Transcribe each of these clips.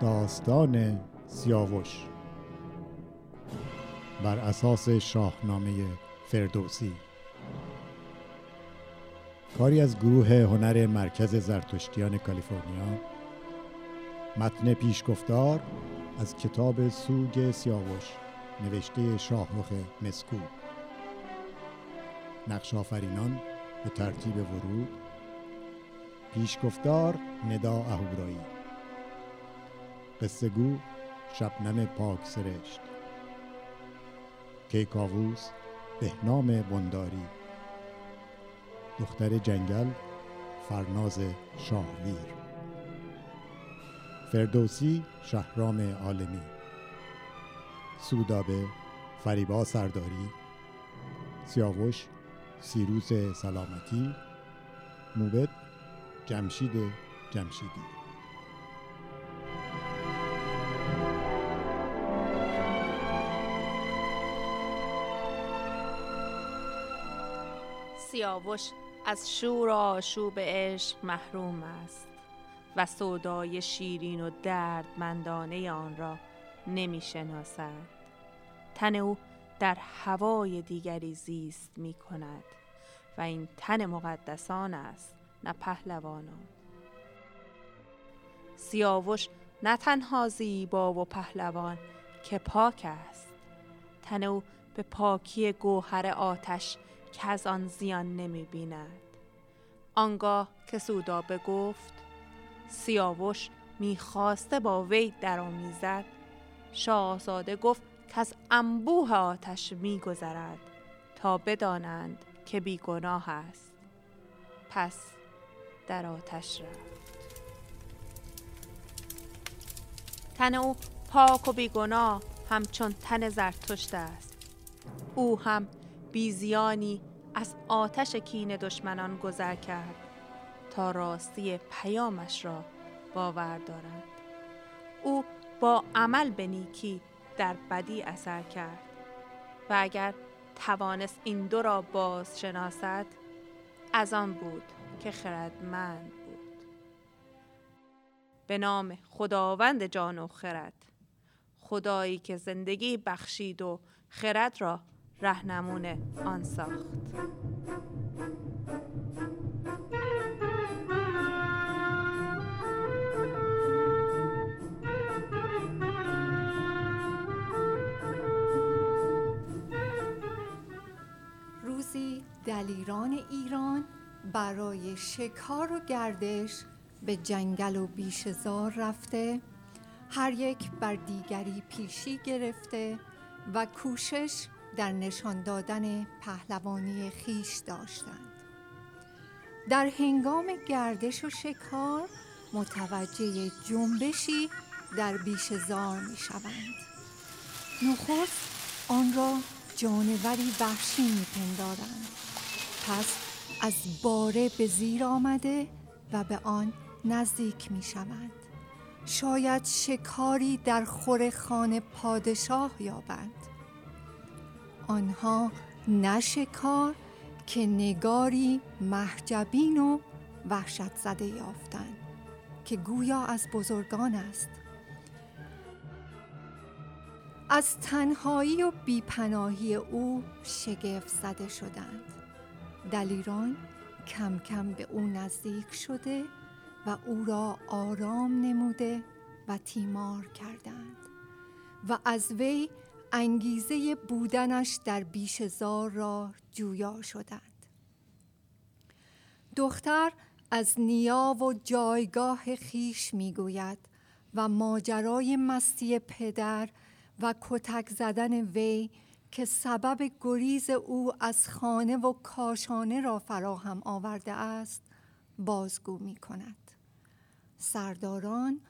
داستان سیاوش. بر اساس شاهنامه فردوسی. کاری از گروه هنر مرکز زرتشتیان کالیفرنیا. متن پیشگفتار از کتاب سوگ سیاوش نوشته شاهرخ مسکو. نقش آفرینان به ترتیب ورود. پیشگفتار ندا اهورایی. قصه گو شبنم پاک سرشت. کیکاووس بهنام بنداری. دختر جنگل فرناز شاهویر فردوسی شهرام عالمی. سودابه فریبا سرداری. سیاوش سیروس سلامتی. موبت جمشید جمشیدی. سیاوش از شور و آشوب عشق محروم است و سودای شیرین و دردمندانه آن را نمی شناسد. تن او در هوای دیگری زیست می کند و این تن مقدسان است نه پهلوانان سیاوش نه تنها زیبا و پهلوان که پاک است. تن او به پاکی گوهر آتش که از آن زیان نمی بیند آنگاه که سودابه گفت سیاوش می‌خواسته با وی درآمیزد. شاهزاده گفت که از انبوه آتش میگذرد تا بدانند که بیگناه است. پس در آتش رفت. تن او پاک و بیگناه همچون تن زرتشت است. او هم بیزیانی از آتش کین دشمنان گذر کرد تا راستی پیامش را باور دارد او با عمل به نیکی در بدی اثر کرد و اگر توانست این دو را باز شناسد از آن بود که خردمند بود. به نام خداوند جان و خرد. خدایی که زندگی بخشید و خرد را رهنمون آن ساخت. روزی دلیران ایران برای شکار و گردش به جنگل و بیشزار رفته هر یک بر دیگری پیشی گرفته و کوشش در نشان دادن پهلوانی خیش داشتند. در هنگام گردش و شکار متوجه جنبشی در بیشزار می شوند. نخست آن را جانوری وحشی می پندارند. پس از باره به زیر آمده و به آن نزدیک می شوند. شاید شکاری در خور خانه پادشاه یابند. آنها نه شکار که نگاری محجبین و وحشت زده یافتند که گویا از بزرگان است. از تنهایی و بیپناهی او شگفت زده شدند. دلیران کم کم به او نزدیک شده و او را آرام نموده و تیمار کردند و از وی انگیزه بودنش در بیشزار را جویا شدند دختر از نیا و جایگاه خیش می‌گوید و ماجرای مستی پدر و کتک زدن وی که سبب گریز او از خانه و کاشانه را فراهم آورده است بازگو می کند. سرداران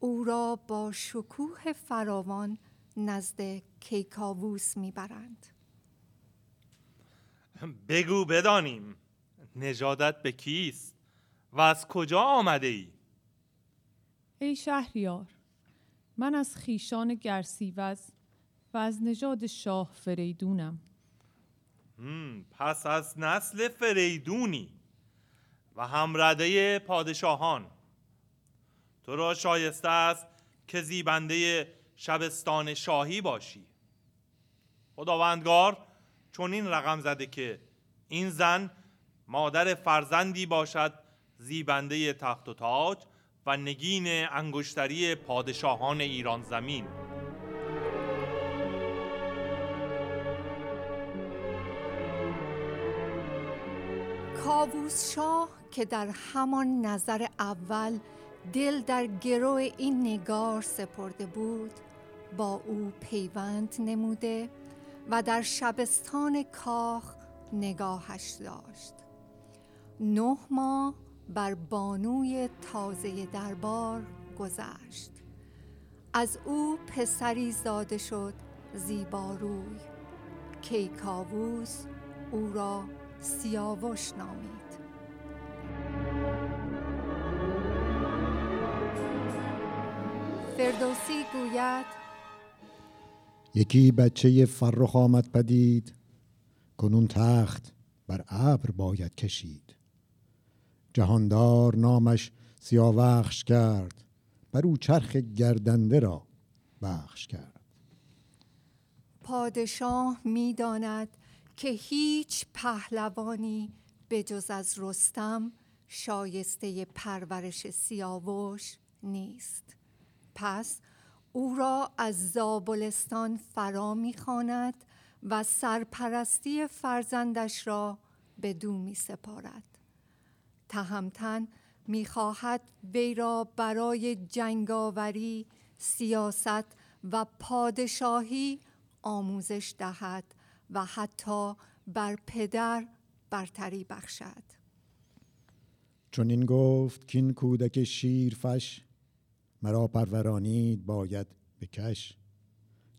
او را با شکوه فراوان نزد کیکاووس می‌برند. بگو بدانیم نجادت به کیست و از کجا آمده ای؟ ای شهریار من از خیشان گرسیوز و از نژاد شاه فریدونم. پس از نسل فریدونی و همرده پادشاهان. تو را شایسته است که زیبنده شبستان شاهی باشی. خداوندگار چون این رقم زده که این زن مادر فرزندی باشد زیبنده تخت و تاج و نگین انگشتری پادشاهان ایران زمین. کاووس شاه که در همان نظر اول دل در گرو این نگار سپرده بود با او پیوند نموده و در شبستان کاخ نگاهش داشت. نه ماه بر بانوی تازه دربار گذشت. از او پسری زاده شد زیباروی کیکاووس او را سیاوش نامید. فردوسی گوید یکی بچه فرخ آمد پدید کنون تخت بر ابر باید کشید. جهاندار نامش سیاوخش کرد بر او چرخ گردنده را بخش کرد. پادشاه می‌داند که هیچ پهلوانی جز از رستم شایسته پرورش سیاوش نیست. پس او را از زابلستان فرا می‌خواند و سرپرستی فرزندش را به دو می سپارد. تهمتن می‌خواهد وی را برای جنگاوری، سیاست و پادشاهی آموزش دهد و حتی بر پدر برتری بخشد چون این گفت کین کودک شیرفش مرا پرورانید باید بکش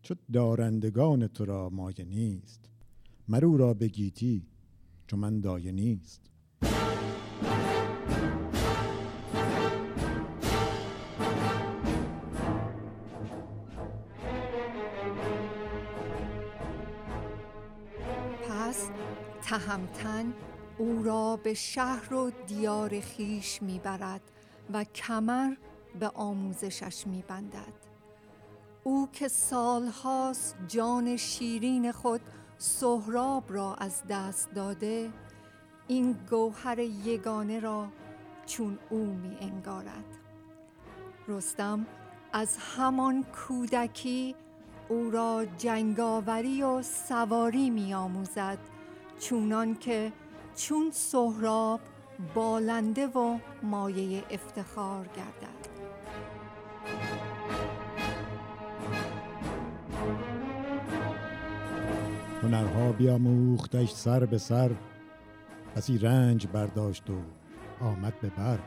چو دارندگان تو را مایه نیست مرو را بگیتی چون من دایه نیست. پس تهمتن او را به شهر و دیار خیش می‌برد و کمر به آموزشش میبندد. او که سالهاست جان شیرین خود سهراب را از دست داده این گوهر یگانه را چون او می انگارد رستم از همان کودکی او را جنگاوری و سواری می آموزد چونان که چون سهراب بالنده و مایه افتخار گردد. هنرها بیاموختش سر به سر. بسی رنج برداشت و آمد به بر.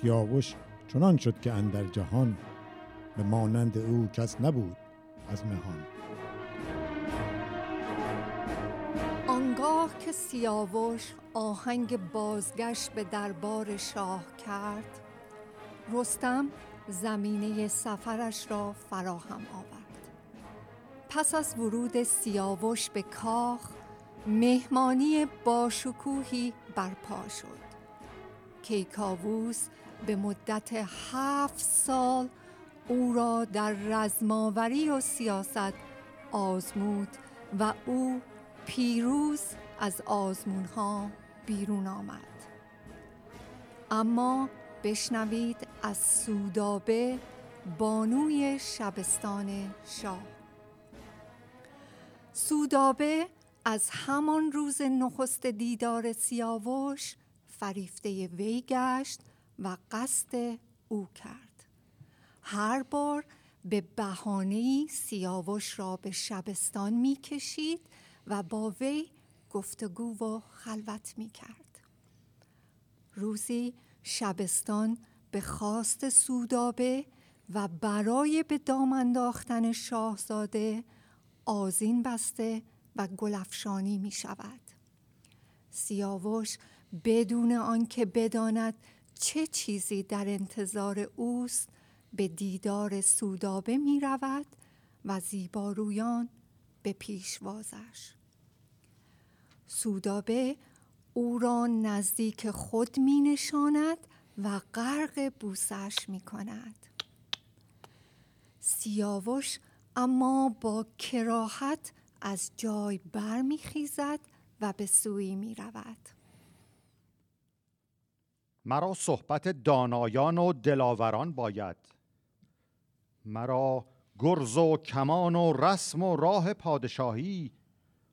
سیاوش چنان شد که اندر جهان به مانند او کس نبود از مهان. آنگاه که سیاوش آهنگ بازگشت به دربار شاه کرد رستم زمینه سفرش را فراهم آورد. پس از ورود سیاوش به کاخ مهمانی باشکوهی برپا شد. کیکاووس به مدت هفت سال او را در رزماوری و سیاست آزمود و او پیروز از آزمون ها بیرون آمد. اما بشنوید از سودابه بانوی شبستان شاه. سودابه از همان روز نخست دیدار سیاوش فریفته وی گشت و قصد او کرد هر بار به بهانه سیاوش را به شبستان می کشید و با وی گفتگو و خلوت می کرد. روزی شبستان به خواست سودابه و برای به دام انداختن شاهزاده آزین بسته و گلفشانی می شود. سیاوش بدون آنکه بداند چه چیزی در انتظار اوست به دیدار سودابه می رود و زیبارویان به پیشوازش سودابه او را نزدیک خود می نشاند و غرق بوسش می کند سیاوش اما با کراهت از جای برمیخیزد و به سوی می رود. مرا صحبت دانایان و دلاوران باید. مرا گرز و کمان و رسم و راه پادشاهی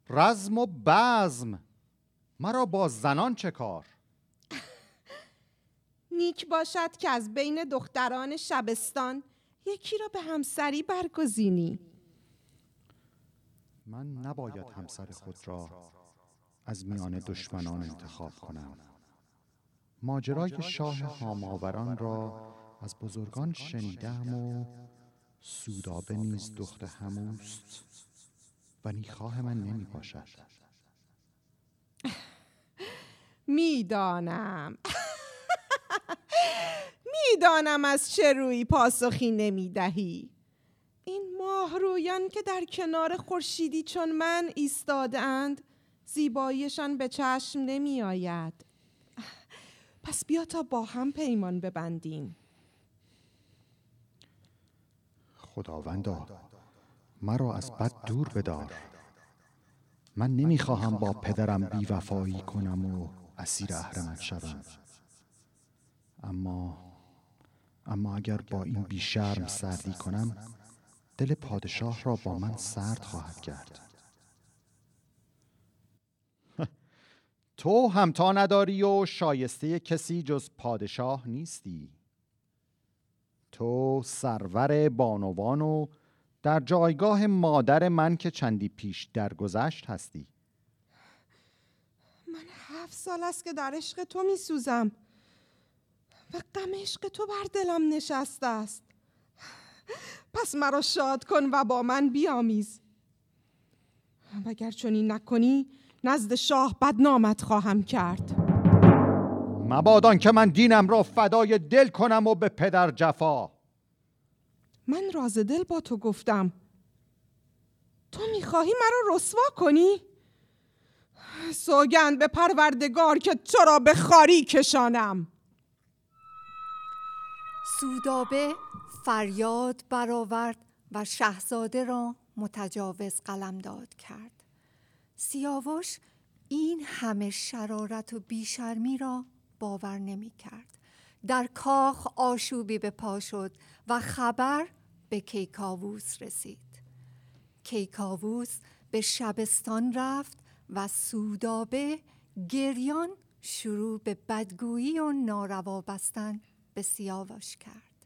رزم و بزم. مرا با زنان چه کار؟ نیک باشد که از بین دختران شبستان یکی را به همسری برگزینی. من نباید همسر خود را از میان دشمنان انتخاب کنم. ماجرای شاه هاماوران را از بزرگان شنیدم و سودابه نیز دخت هموست و نیخواه من نمی باشد می‌دانم. می‌دانم از چه روی پاسخی نمی‌دهی. این ماهرویان که در کنار خورشیدی چون من ایستادند زیباییشان به چشم نمی آید پس بیا تا با هم پیمان ببندیم. خداوندا مرا از بد دور بدار. من نمی‌خواهم با پدرم بیوفایی کنم و اسیر اهرمت شوم. اما اما اگر با این بیشرم سردی کنم دل پادشاه را با من سرد خواهد کرد. تو همتا نداری و شایسته کسی جز پادشاه نیستی. تو سرور بانوان و در جایگاه مادر من که چندی پیش درگذشت هستی. من هفت سال است که در عشق تو می سوزم و غم عشق تو بر دلم نشسته است. پس مرا شاد کن و با من بیامیز. وگر چنین نکنی نزد شاه بدنامت خواهم کرد. مبادان که من دینم را فدای دل کنم و به پدر جفا. من راز دل با تو گفتم. تو می‌خواهی مرا رسوا کنی؟ سوگند به پروردگار که تو را به خاری کشانم. سودابه فریاد برآورد و شهزاده را متجاوز قلمداد کرد سیاوش این همه شرارت و بیشرمی را باور نمی کرد. در کاخ آشوبی به پا شد و خبر به کیکاووس رسید کیکاووس به شبستان رفت و سودابه گریان شروع به بدگویی و ناروا بستن به سیاوش کرد.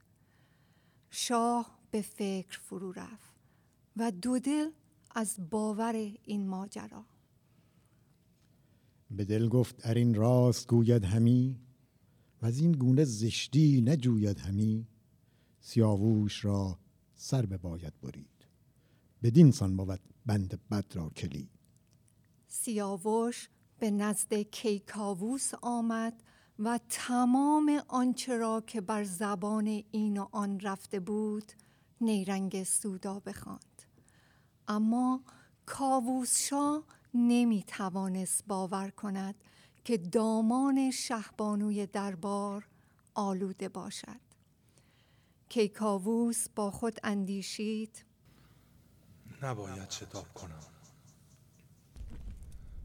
شاه به فکر فرو رفت و دودل از باور این ماجرا. به دل گفت ارین راست گوید همی و از این گونه زشتی نجوید همی. سیاووش را سر به باید برید. بدین سان بود بند بد را کلید. سیاوش به نزد کیکاووس آمد و تمام آنچه را که بر زبان این و آن رفته بود نیرنگ سودا بخواند. اما کاووسشا نمی توانست باور کند که دامان شهبانوی دربار آلوده باشد. کیکاووس با خود اندیشید نباید شتاب کنم.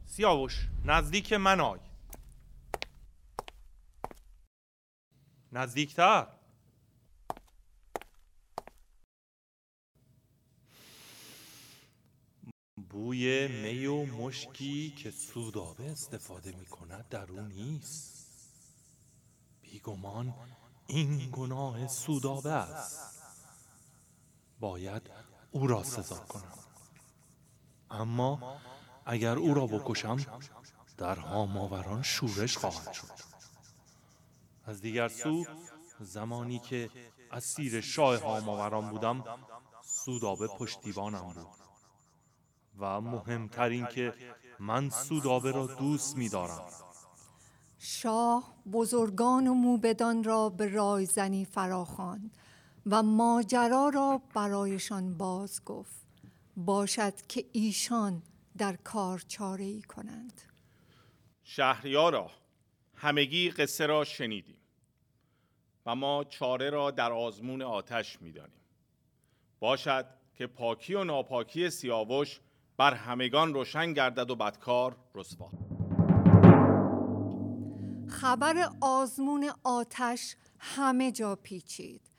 سیاوش نزدیک من آی. نزدیکتر. بوی می و مشکی که سودابه استفاده می کند در او نیست. بیگمان این گناه سودابه است. باید او را سزا کنم. اما اگر او را بکشم در هاماوران شورش خواهد شد. از دیگر سو زمانی که اسیر شاه هاماوران بودم سودابه پشتیبانم بود. و مهمتر که من سودابه را دوست می دارم شاه بزرگان و موبدان را به رایزنی فراخواند و ماجرا را برایشان باز گفت. باشد که ایشان در کار چاره ای کنند. شهریارا همگی قصه را شنیدیم و ما چاره را در آزمون آتش می‌دانیم. باشد که پاکی و ناپاکی سیاوش بر همگان روشن گردد و بدکار رسوا. خبر آزمون آتش همه جا پیچید.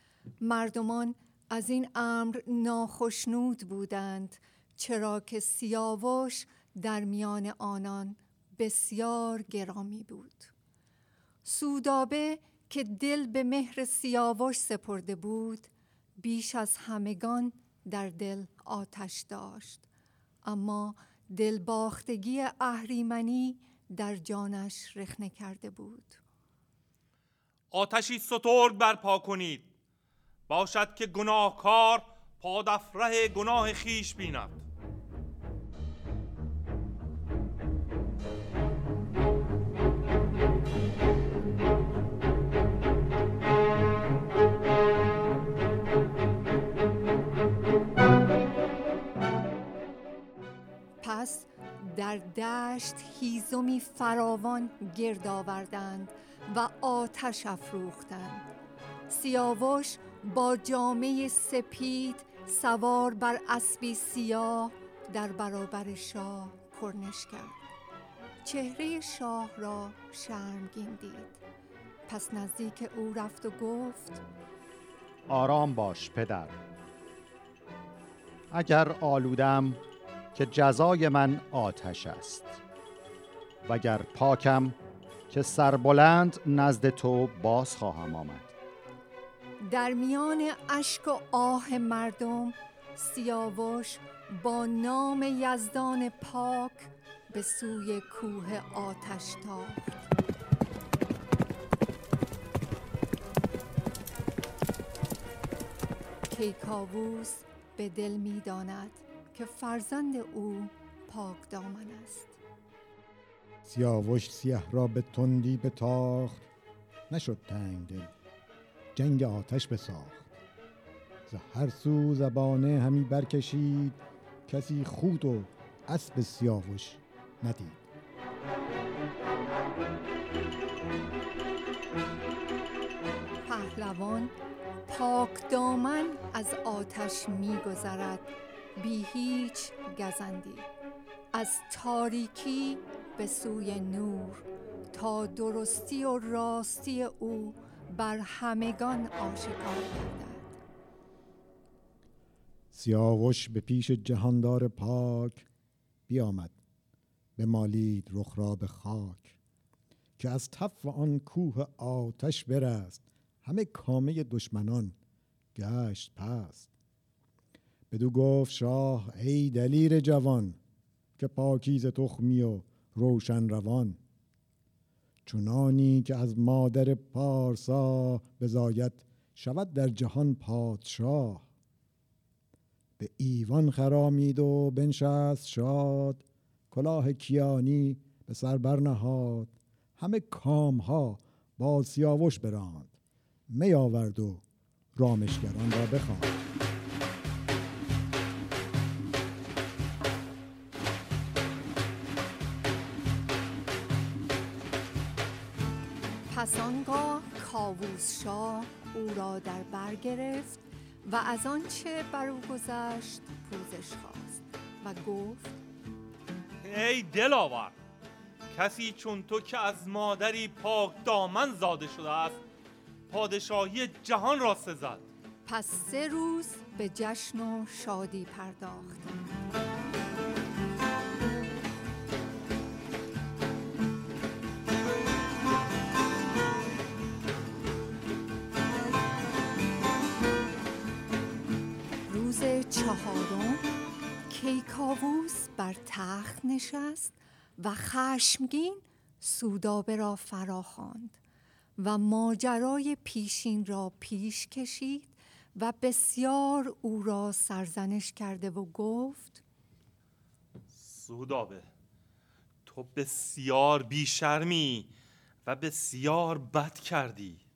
مردمان از این امر ناخشنود بودند چرا که سیاوش در میان آنان بسیار گرامی بود. سودابه که دل به مهر سیاوش سپرده بود بیش از همگان در دل آتش داشت. اما دلباختگی اهریمنی در جانش رخنه کرده بود. آتشی سترگ برپا کنید. باشد که گناهکار پادفره گناه خیش بیند. در دشت هیزمی فراوان گرد آوردند و آتش افروختند. سیاوش با جامعه سپید سوار بر اسبی سیاه در برابر شاه کرنش کرد. چهره شاه را شرمگین دید. پس نزدیک او رفت و گفت آرام باش پدر. اگر آلودم که جزای من آتش است. وگر پاکم که سربلند نزد تو باز خواهم آمد. در میان اشک و آه مردم سیاوش با نام یزدان پاک به سوی کوه آتش تاخت کیکاووس به دل می داند که فرزند او پاک دامن است. سیاوش سیه را به تندی بتاخت نشد تنگ دل جنگ آتش بساخت. ز هر سو زبانه همی برکشید کسی خود و اسب سیاوش ندید. پهلوان پاک دامن از آتش می گذرد بی هیچ گزندی. از تاریکی به سوی نور تا درستی و راستی او بر همگان آشکار گردد. سیاوش به پیش جهاندار پاک بیامد به مالید رخ را به خاک که از تف آن کوه آتش برست همه کامه دشمنان گشت پست. بدو گفت شاه ای دلیر جوان که پاکیز تخمی و روشن روان. چنانی که از مادر پارسا بزاید شود در جهان پادشاه. به ایوان خرامید و بنشست شاد کلاه کیانی به سر برنهاد همه کامها با سیاوش براند می آورد و رامشگران را بخواند. آنگاه کاووس شاه او را در بر گرفت و از آنچه بر او گذشت پوزش خواست و گفت ای دلاور کسی چون تو که از مادری پاک دامن زاده شده است پادشاهی جهان را سزد. پس سه روز به جشن و شادی پرداخت. چهارم کیکاووس بر تخت نشست و خشمگین سودابه را فراخواند و ماجرای پیشین را پیش کشید و بسیار او را سرزنش کرده و گفت سودابه تو بسیار بیشرمی و بسیار بد کردی.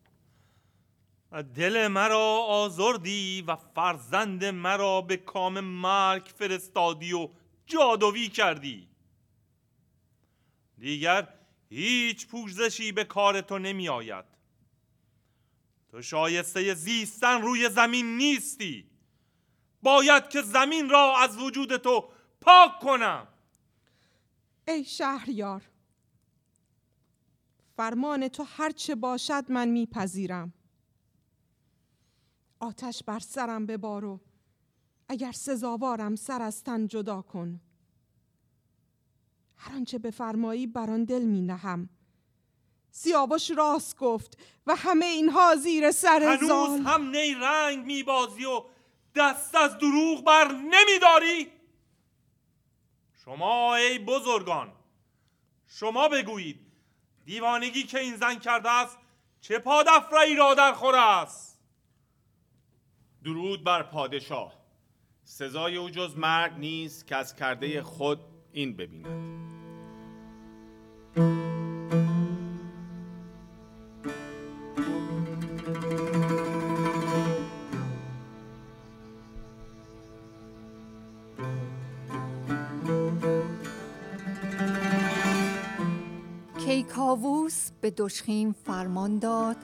دل مرا آزردی و فرزند مرا به کام مرگ فرستادی و جادویی کردی. دیگر هیچ پوزشی به کار تو نمی آید. تو شایسته زیستن روی زمین نیستی. باید که زمین را از وجود تو پاک کنم. ای شهریار فرمان تو هرچه باشد من میپذیرم. آتش بر سرم ببارو. اگر سزاوارم سر از تن جدا کن. هر آنچه بفرمایی بر آن دل می نهم. سیاوش راست گفت و همه اینها زیر سر هنوز زال. هم نی رنگ میبازی و دست از دروغ بر نمیداری شما ای بزرگان شما بگویید دیوانگی که این زن کرده است چه پادفرایی را در خور است؟ درود بر پادشاه. سزای او جز مرگ نیست که از کرده خود این ببیند. کیکاووس به دشخیم فرمان داد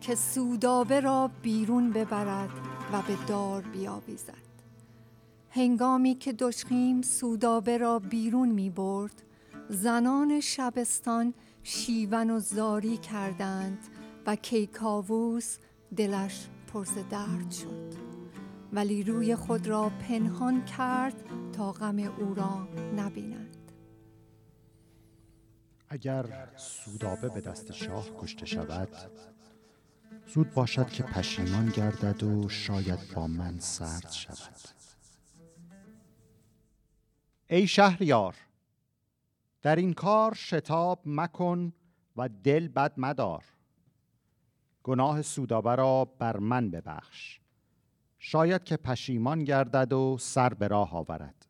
که سودابه را بیرون ببرد. و به دار بیاویزد. هنگامی که دشخیم سودابه را بیرون می برد زنان شبستان شیون و زاری کردند و کیکاووس دلش پرز درد شد. ولی روی خود را پنهان کرد تا غم او را نبیند. اگر سودابه به دست شاه کشته شود زود باشد که پشیمان گردد و شاید با من سرد شود. ای شهریار در این کار شتاب مکن و دل بد مدار. گناه سودابه را بر من ببخش. شاید که پشیمان گردد و سر به راه آورد.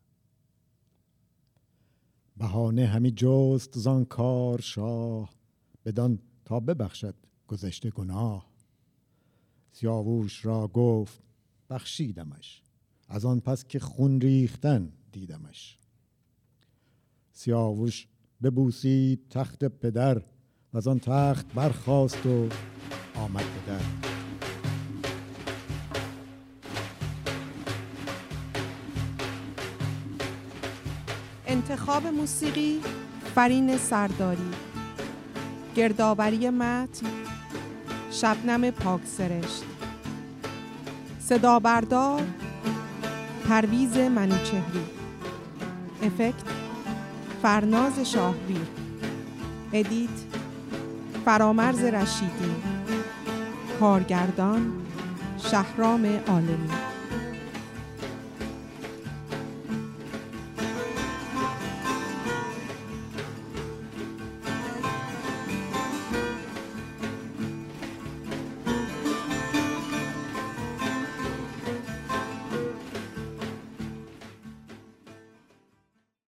بهانه همی جست زان کار شاه بدان تا ببخشد گذشته گناه. سیاووش را گفت بخشیدمش. از آن پس که خون ریختن دیدمش. سیاووش ببوسید تخت پدر و از آن تخت برخاست و آمد به در. انتخاب موسیقی فرین سرداری. گردآوری متن شبنم پاکسرشت صدا بردار پرویز منوچهری. افکت فرناز شاهویر ادیت فرامرز رشیدی. کارگردان شهرام عالمی.